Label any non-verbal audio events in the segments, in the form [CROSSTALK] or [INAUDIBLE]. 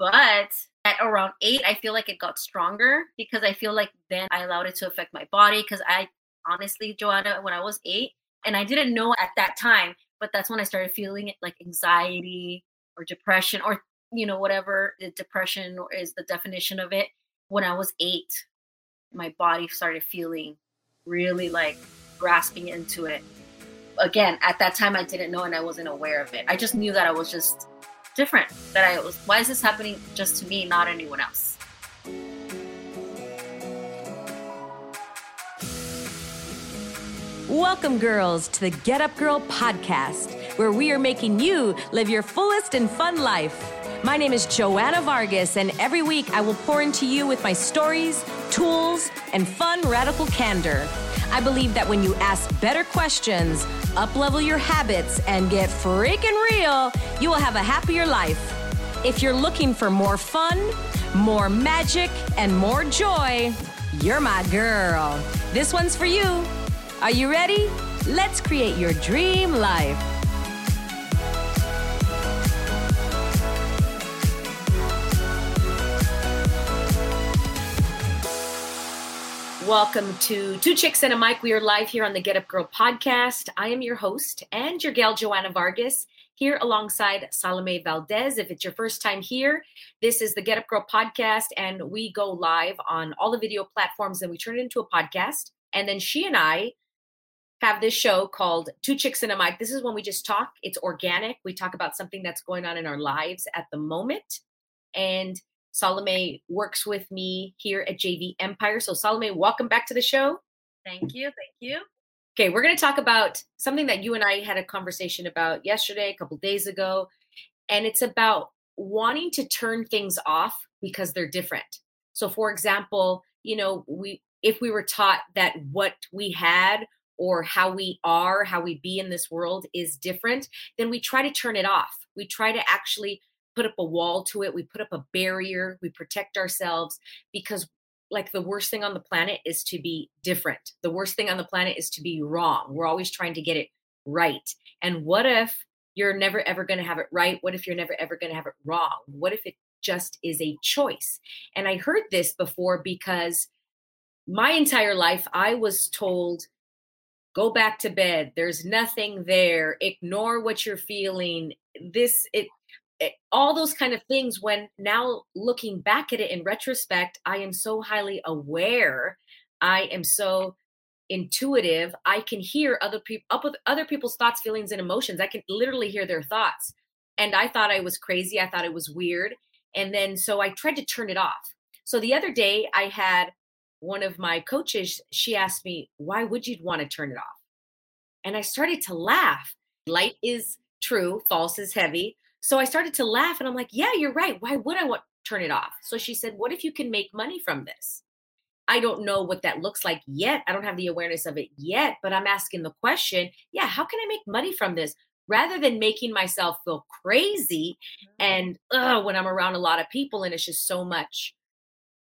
But at around eight, I feel like it got stronger because I feel like then I allowed it to affect my body. Because I honestly, Joanna, when I was eight, and I didn't know at that time, but that's when I started feeling it like anxiety or depression or you know whatever the depression is the definition of it. When I was eight, my body started feeling really like grasping into it. Again, at that time, I didn't know and I wasn't aware of it. I just knew that I was just different. That I was, why is this happening just to me, not anyone else? Welcome, girls, to the Get Up Girl podcast, where we are making you live your fullest and fun life. My name is Joanna Vargas, and every week I will pour into you with my stories, tools, and fun radical candor. I believe that when you ask better questions, uplevel your habits, and get freaking real, you will have a happier life. If you're looking for more fun, more magic, and more joy, you're my girl. This one's for you. Are you ready? Let's create your dream life. Welcome to Two Chicks and a Mic. We are live here on the Get Up Girl podcast. I am your host and your gal, Joanna Vargas, here alongside Salome Valdez. If it's your first time here, this is the Get Up Girl podcast, and we go live on all the video platforms and we turn it into a podcast. And then she and I have this show called Two Chicks and a Mic. This is when we just talk, it's organic. We talk about something that's going on in our lives at the moment. And Salome works with me here at JV Empire. So, Salome, welcome back to the show. Thank you. Thank you. Okay, we're going to talk about something that you and I had a conversation about yesterday, a couple days ago. And it's about wanting to turn things off because they're different. So, for example, you know, we if we were taught that what we had or how we are, how we be in this world is different, then we try to turn it off. We try to actually put up a wall to it we put up a barrier we protect ourselves because like the worst thing on the planet is to be different. The worst thing on the planet is to be wrong. We're always trying to get it right. And what if you're never ever going to have it right? What if you're never ever going to have it wrong? What if it just is a choice? And i heard this before because my entire life i was told go back to bed. There's nothing there. Ignore what you're feeling. This it Eh, all those kind of things when now looking back at it in retrospect i am so highly aware. I am so intuitive. I can hear other people up with other people's thoughts feelings and emotions. I can literally hear their thoughts. And i thought i was crazy. I thought it was weird. And then so i tried to turn it off. So the other day i had one of my coaches she asked me why would you want to turn it off? And i started to laugh. Light is true false is heavy so I started to laugh and I'm like, yeah, you're right. Why would I want to turn it off? So she said, what if you can make money from this? I don't know what that looks like yet. I don't have the awareness of it yet, but I'm asking the question, yeah, how can I make money from this? Rather than making myself feel crazy mm-hmm. and ugh, when I'm around a lot of people and it's just so much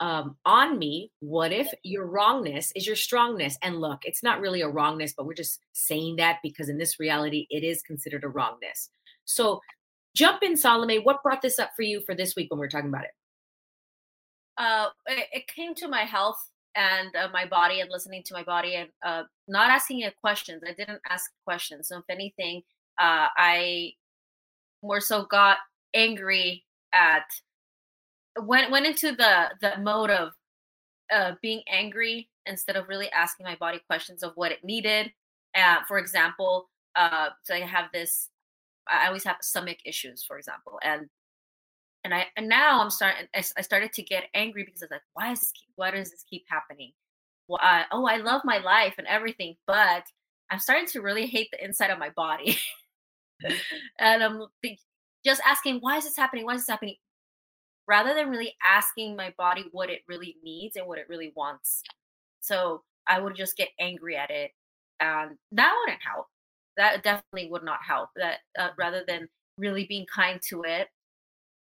um, on me, what if your wrongness is your strongness? And look, it's not really a wrongness, but we're just saying that because in this reality, it is considered a wrongness. So jump in, Salome. What brought this up for you for this week when we are talking about it? Uh, it, it came to my health and uh, my body and listening to my body and uh, not asking it questions. I didn't ask questions. So if anything, uh, I more so got angry at went went into the the mode of uh, being angry instead of really asking my body questions of what it needed. Uh, for example, uh, so I have this I always have stomach issues, for example, and and I and now I'm starting. I, started to get angry because I was like, why is this? Keep, why does this keep happening? Well, I, oh, I love my life and everything, but I'm starting to really hate the inside of my body, mm-hmm. [LAUGHS] and I'm just asking, why is this happening? Why is this happening? Rather than really asking my body what it really needs and what it really wants. So I would just get angry at it, and that wouldn't help that definitely would not help that uh, rather than really being kind to it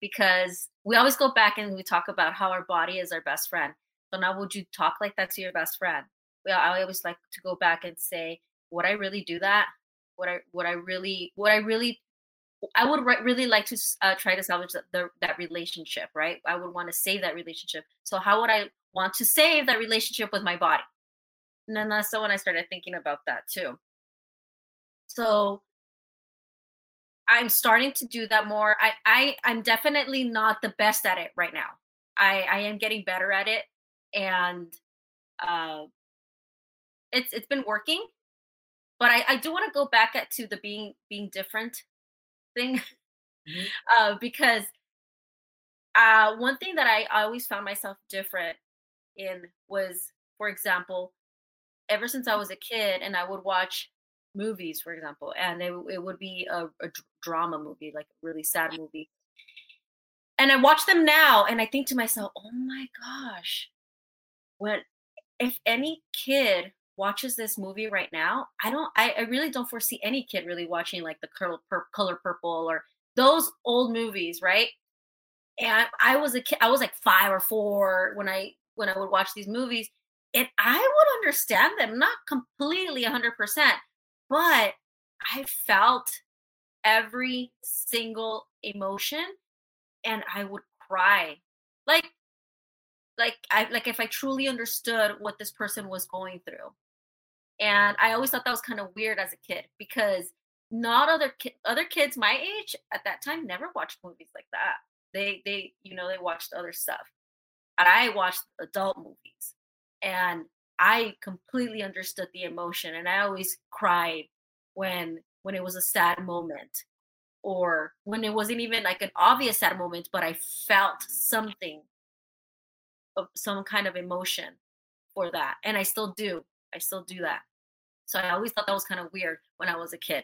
because we always go back and we talk about how our body is our best friend so now would you talk like that to your best friend well i always like to go back and say would i really do that would i would i really would i really I would re- really like to uh, try to salvage the, the, that relationship, right? I would want to save that relationship. So how would I want to save that relationship with my body? And then that's when I started thinking about that too. So I'm starting to do that more. I, I I'm definitely not the best at it right now. I I am getting better at it, and uh, it's it's been working. But I I do want to go back at to the being being different thing, [LAUGHS] mm-hmm. uh, because uh, one thing that I, I always found myself different in was, for example, ever since I was a kid, and I would watch movies, for example, and it, it would be a, a drama movie, like a really sad movie. And I watch them now, and I think to myself, "Oh my gosh, when if any kid watches this movie right now, I don't, I, I really don't foresee any kid really watching like the color, pur- color purple or those old movies, right? And I was a kid, I was like five or four when I when I would watch these movies, and I would understand them, not completely 100%, but I felt every single emotion and I would cry. Like like I like if I truly understood what this person was going through. And I always thought that was kind of weird as a kid because not other ki- other kids my age at that time never watched movies like that. They they you know they watched other stuff. And I watched adult movies. And I completely understood the emotion and I always cried when when it was a sad moment or when it wasn't even like an obvious sad moment but I felt something of some kind of emotion for that and I still do. I still do that. So I always thought that was kind of weird when I was a kid.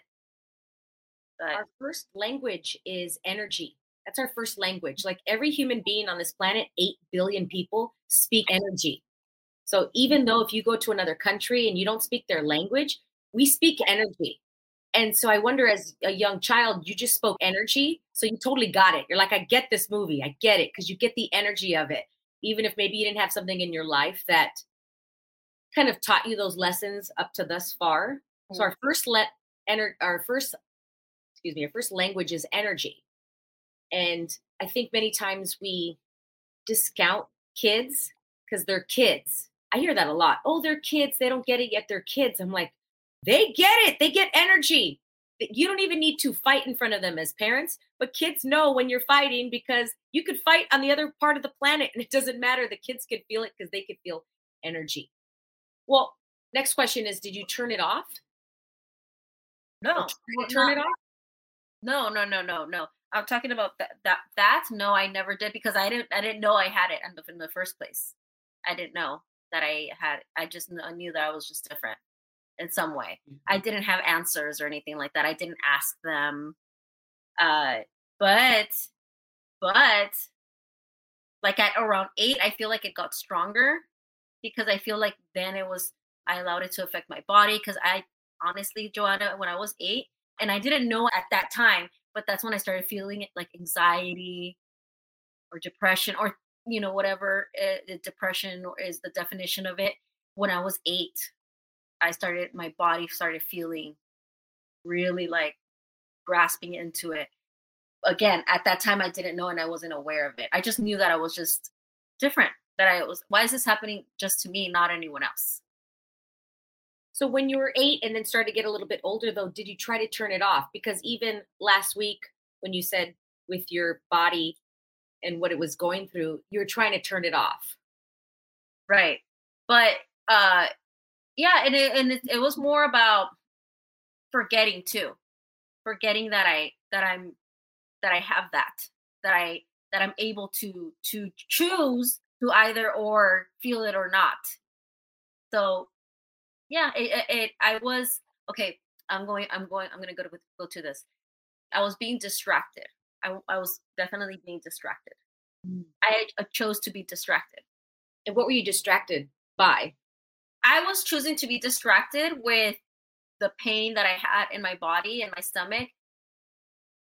But our first language is energy. That's our first language. Like every human being on this planet, 8 billion people speak energy. So even though if you go to another country and you don't speak their language, we speak energy. And so I wonder, as a young child, you just spoke energy. So you totally got it. You're like, I get this movie. I get it because you get the energy of it. Even if maybe you didn't have something in your life that kind of taught you those lessons up to thus far. Mm-hmm. So our first let enter our first excuse me, our first language is energy. And I think many times we discount kids because they're kids I hear that a lot. Oh, they're kids. They don't get it yet. They're kids. I'm like, they get it. They get energy. You don't even need to fight in front of them as parents, but kids know when you're fighting because you could fight on the other part of the planet and it doesn't matter. The kids could feel it because they could feel energy. Well, next question is Did you turn it off? No. turn it off? No, no, no, no, no. I'm talking about that, that. That no, I never did because I didn't. I didn't know I had it in the, in the first place. I didn't know that I had. I just knew that I was just different in some way. Mm-hmm. I didn't have answers or anything like that. I didn't ask them. Uh, but, but, like at around eight, I feel like it got stronger because I feel like then it was I allowed it to affect my body because I honestly, Joanna, when I was eight, and I didn't know at that time, but that's when I started feeling it like anxiety or depression or you know whatever uh, depression is the definition of it when i was eight i started my body started feeling really like grasping into it. Again at that time i didn't know and i wasn't aware of it. I just knew that i was just different that i was why is this happening just to me not anyone else? So when you were eight and then started to get a little bit older though did you try to turn it off? Because even last week when you said with your body and what it was going through, you're trying to turn it off. Right. But uh yeah, and it and it, it was more about forgetting too. Forgetting that I that I'm that I have that. That I that I'm able to to choose to either or feel it or not. So yeah, it, it, it I was okay, I'm going I'm going I'm going to go to go to this. I was being distracted. I, I was definitely being distracted. Mm. I, I chose to be distracted. And what were you distracted by? I was choosing to be distracted with the pain that I had in my body and my stomach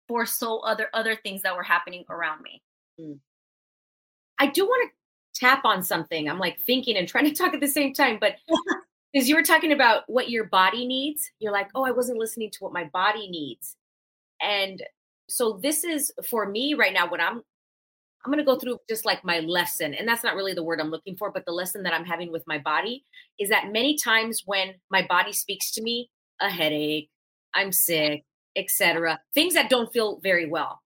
for so other other things that were happening around me. Mm. I do want to tap on something. I'm like thinking and [LAUGHS] trying to talk at the same time, but [LAUGHS] because you were talking about what your body needs, you're like, oh, I wasn't listening to what my body needs. And so this is for me right now what i'm i'm going to go through just like my lesson and that's not really the word i'm looking for but the lesson that i'm having with my body is that many times when my body speaks to me a headache i'm sick etc things that don't feel very well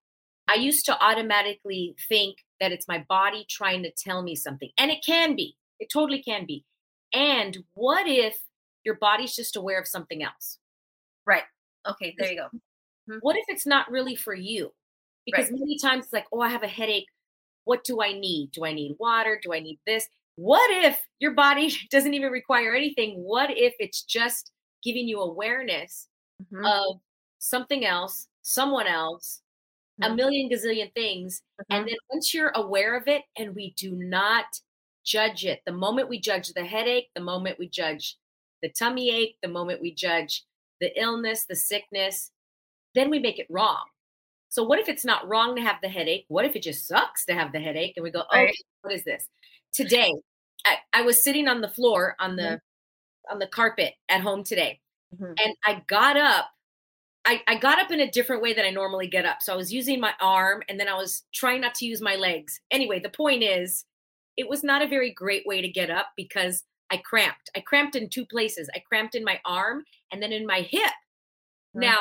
i used to automatically think that it's my body trying to tell me something and it can be it totally can be and what if your body's just aware of something else right okay there you go. What if it's not really for you because right. many times it's like oh i have a headache what do i need do i need water do i need this what if your body [LAUGHS] doesn't even require anything what if it's just giving you awareness mm-hmm. of something else someone else mm-hmm. a million gazillion things and mm-hmm. then once you're aware of it and we do not judge it the moment we judge the headache the moment we judge the tummy ache the moment we judge the illness, the sickness, then we make it wrong. So what if it's not wrong to have the headache? What if it just sucks to have the headache? And we go, oh, what is this? Today, I, I, was sitting on the floor on the mm-hmm. on the carpet at home today, mm-hmm. and I got up. I, I got up in a different way than I normally get up. So I was using my arm, and then I was trying not to use my legs. Anyway, the point is, it was not a very great way to get up because I cramped. I cramped in two places. I cramped in my arm and then in my hip. Mm-hmm. Now,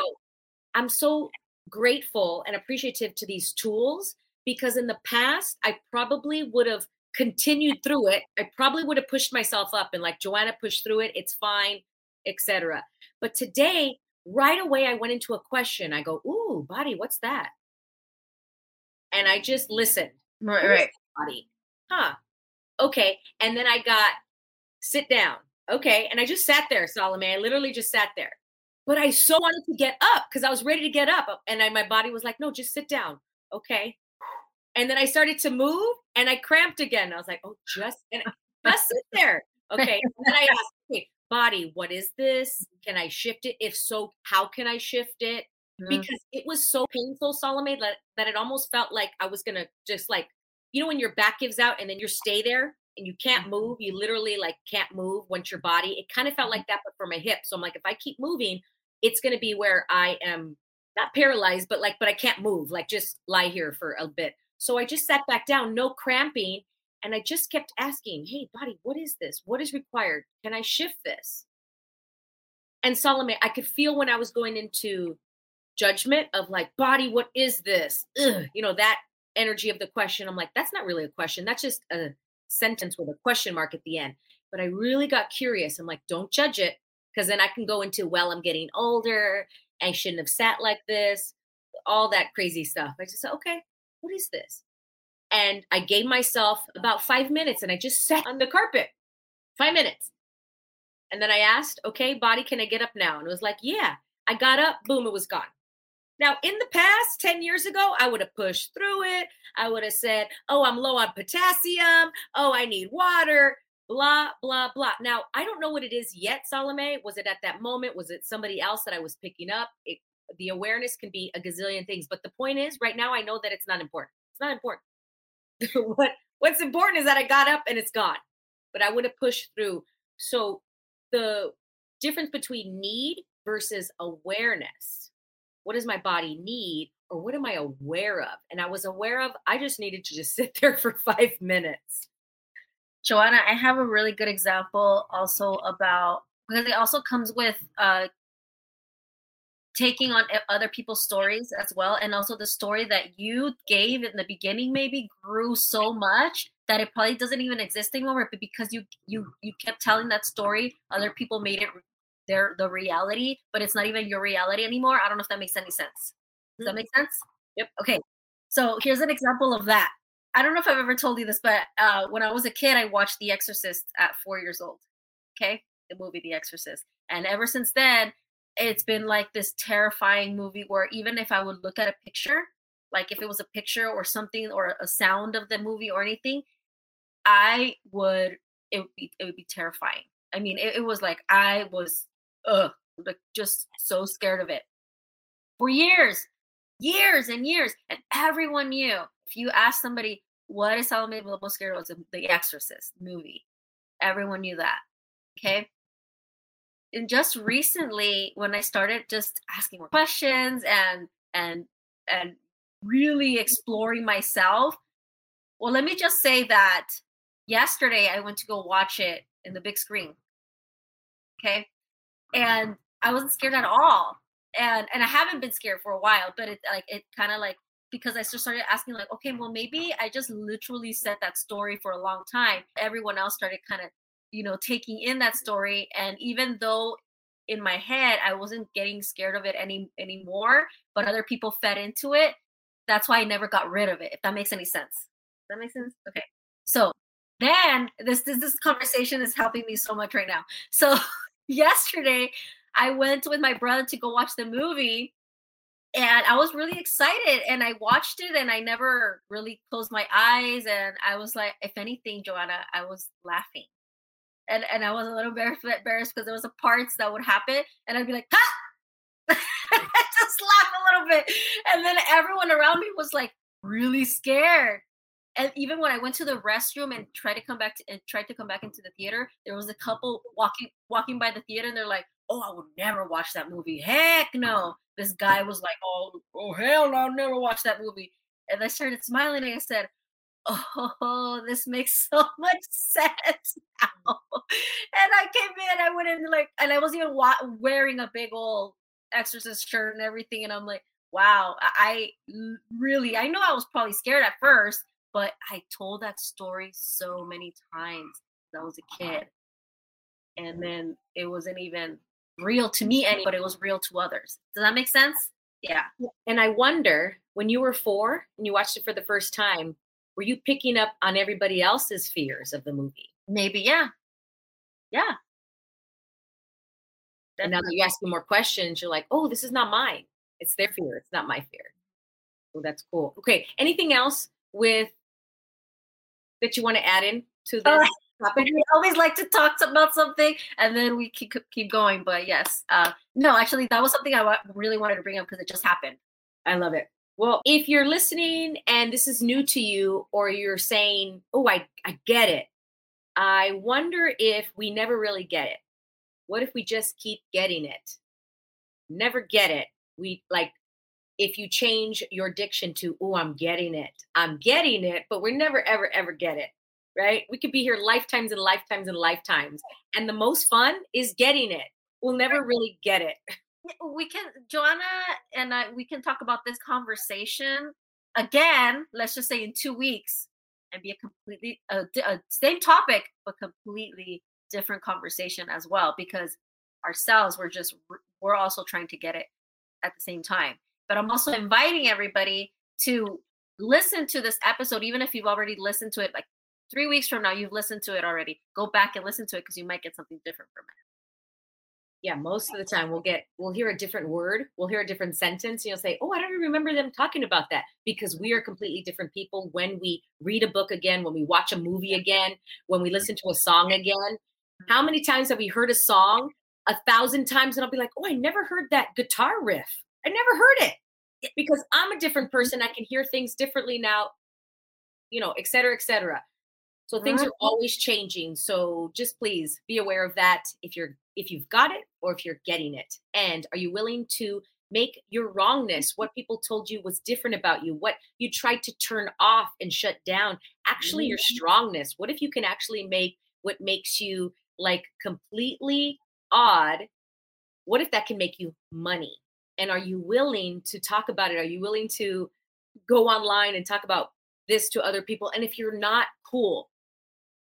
I'm so grateful and appreciative to these tools because in the past, I probably would have continued through it. I probably would have pushed myself up and like Joanna pushed through it. It's fine, etc. But today, right away, I went into a question. I go, "Ooh, body, what's that?" And I just listened. Right, right. Body, huh? Okay. And then I got sit down. Okay. And I just sat there, Salome. I literally just sat there. But I so wanted to get up because I was ready to get up. And I, my body was like, no, just sit down. Okay. And then I started to move and I cramped again. I was like, oh, just, and just sit there. Okay. And then I [LAUGHS] asked, okay, body, what is this? Can I shift it? If so, how can I shift it? Mm-hmm. Because it was so painful, Salome, that, that it almost felt like I was going to just like, you know, when your back gives out and then you stay there and you can't mm-hmm. move. You literally like can't move once your body. It kind of felt like mm-hmm. that, but for my hip. So I'm like, if I keep moving, it's going to be where I am not paralyzed, but like, but I can't move. Like just lie here for a bit. So I just sat back down, no cramping, and I just kept asking, "Hey, body, what is this? What is required? Can I shift this?" And Salome, I could feel when I was going into judgment of like, "Body, what is this?" Ugh, you know that energy of the question. I'm like, that's not really a question. That's just a sentence with a question mark at the end. But I really got curious. I'm like, don't judge it. Because then I can go into, well, I'm getting older. I shouldn't have sat like this, all that crazy stuff. I just said, okay, what is this? And I gave myself about five minutes and I just [LAUGHS] sat on the carpet. Five minutes. And then I asked, okay, body, can I get up now? And it was like, yeah. I got up, boom, it was gone. Now, in the past, 10 years ago, I would have pushed through it. I would have said, oh, I'm low on potassium. Oh, I need water, blah, blah, blah. Now, I don't know what it is yet, Salome. Was it at that moment? Was it somebody else that I was picking up? It, the awareness can be a gazillion things. But the point is, right now, I know that it's not important. It's not important. [LAUGHS] what What's important is that I got up and it's gone. But I would have pushed through. So the difference between need versus awareness what does my body need or what am I aware of? And I was aware of, I just needed to just [LAUGHS] sit there for five minutes. Joanna, I have a really good example also about because it also comes with uh, taking on other people's stories as well. And also the story that you gave in the beginning maybe grew so much that it probably doesn't even exist anymore. But because you you you kept telling that story, other people made it their the reality, but it's not even your reality anymore. I don't know if that makes any sense. Does that mm-hmm. make sense? Yep. Okay. So here's an example of that. I don't know if I've ever told you this, but uh, when I was a kid, I watched The Exorcist at four years old. Okay, the movie The Exorcist, and ever since then, it's been like this terrifying movie where even if I would look at a picture, like if it was a picture or something or a sound of the movie or anything, I would it would be it would be terrifying. I mean, it, it was like I was ugh, like just so scared of it for years, years and years. And everyone knew if you ask somebody, what is Salome scared of? The Exorcist movie. Everyone knew that. Okay. And just recently, when I started just asking more questions and and and really exploring myself. Well, let me just say that yesterday I went to go watch it in the big screen. Okay. And I wasn't scared at all. And and I haven't been scared for a while, but it like it kind of like because I just started asking like, okay, well maybe I just literally said that story for a long time. Everyone else started kind of, you know, taking in that story. And even though in my head I wasn't getting scared of it any anymore, but other people fed into it, that's why I never got rid of it. If that makes any sense. Does that make sense? Okay. So then this this this conversation is helping me so much right now. So [LAUGHS] yesterday I went with my brother to go watch the movie and I was really excited and I watched it and I never really closed my eyes and I was like if anything Joanna I was laughing. And and I was a little embarrassed because there was a parts that would happen and I'd be like ha [LAUGHS] just laugh a little bit. And then everyone around me was like really scared. And even when I went to the restroom and tried to come back to, and tried to come back into the theater, there was a couple walking walking by the theater, and they're like, "Oh, I would never watch that movie. Heck no!" This guy was like, "Oh, oh hell no, I'll never watch that movie." And I started smiling, and I said, "Oh, [LAUGHS] this makes [LAUGHS] so much sense now." and I came in, I went in like, and I was even wa- wearing a big old exorcist shirt and everything, and I'm like, "Wow, I really, I know I was probably scared at first, but I told that story so many times I was a kid. And then it wasn't even real to me any, but it was real to others. Does that make sense? Yeah. And I wonder when you were four and you watched it for the first time, were you picking up on everybody else's fears of the movie? Maybe, yeah. Yeah. And now that you ask me more questions, you're like, oh, this is not mine. It's their fear. It's not my fear. Oh, that's cool. Okay. Anything else with that you want to add in to oh, this [LAUGHS] We always like to talk about something and then we keep keep going. But yes, uh, no, actually, that was something I really wanted to bring up because it just happened. I love it. Well, if you're listening and this is new to you, or you're saying, "Oh, I I get it," I wonder if we never really get it. What if we just keep getting it? Never get it. We like if you change your diction to, oh, I'm getting it, I'm getting it, but we never, ever, ever get it, right? We could be here lifetimes and lifetimes and lifetimes. And the most fun is getting it. We'll never really get it. [LAUGHS] We can, Joanna and I, we can talk about this conversation again, let's just say in two weeks and be a completely, a, a same topic, but completely different conversation as well, because ourselves, we're just, we're also trying to get it at the same time but I'm also inviting everybody to listen to this episode, even if you've already listened to it like three weeks from now, you've listened to it already. Go back and listen to it because you might get something different from it. Yeah, most of the time we'll get we'll hear a different word, we'll hear a different sentence, and you'll say, Oh, I don't remember them talking about that because we are completely different people when we read a book again, when we watch a movie again, when we listen to a song again. Mm-hmm. How many times have we heard a song a thousand times and I'll be like, Oh, I never heard that guitar riff. I never heard it because I'm a different mm-hmm. person. I can hear things differently now, you know, et cetera, et cetera. So things are always changing. So just please be aware of that if you're if you've got it or if you're getting it. And are you willing to make your wrongness, what people told you was different about you, what you tried to turn off and shut down, actually your mm-hmm. strongness? What if you can actually make what makes you like completely odd? What if that can make you money? and are you willing to talk about it are you willing to go online and talk about this to other people and if you're not cool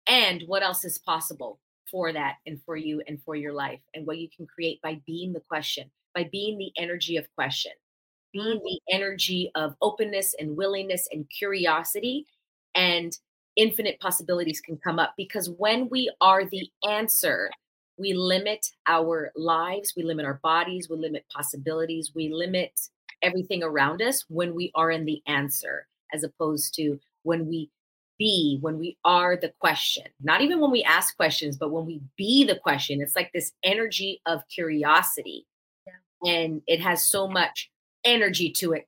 and what else is possible for that and for you and for your life and what you can create by being the question by being the energy of question being the energy of openness and willingness and curiosity and infinite possibilities can come up because when we are the answer we limit our lives, we limit our bodies, we limit possibilities, we limit everything around us when we are in the answer, as opposed to when we be, when we are the question. Not even when we ask questions, but when we be the question. It's like this energy of curiosity. Yeah. And it has so much energy to it.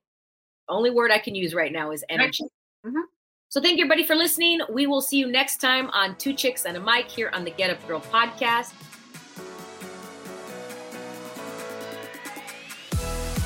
Only word I can use right now is energy. Mm-hmm. So thank you everybody for listening. We will see you next time on Two Chicks and a Mic here on the Get Up Girl podcast.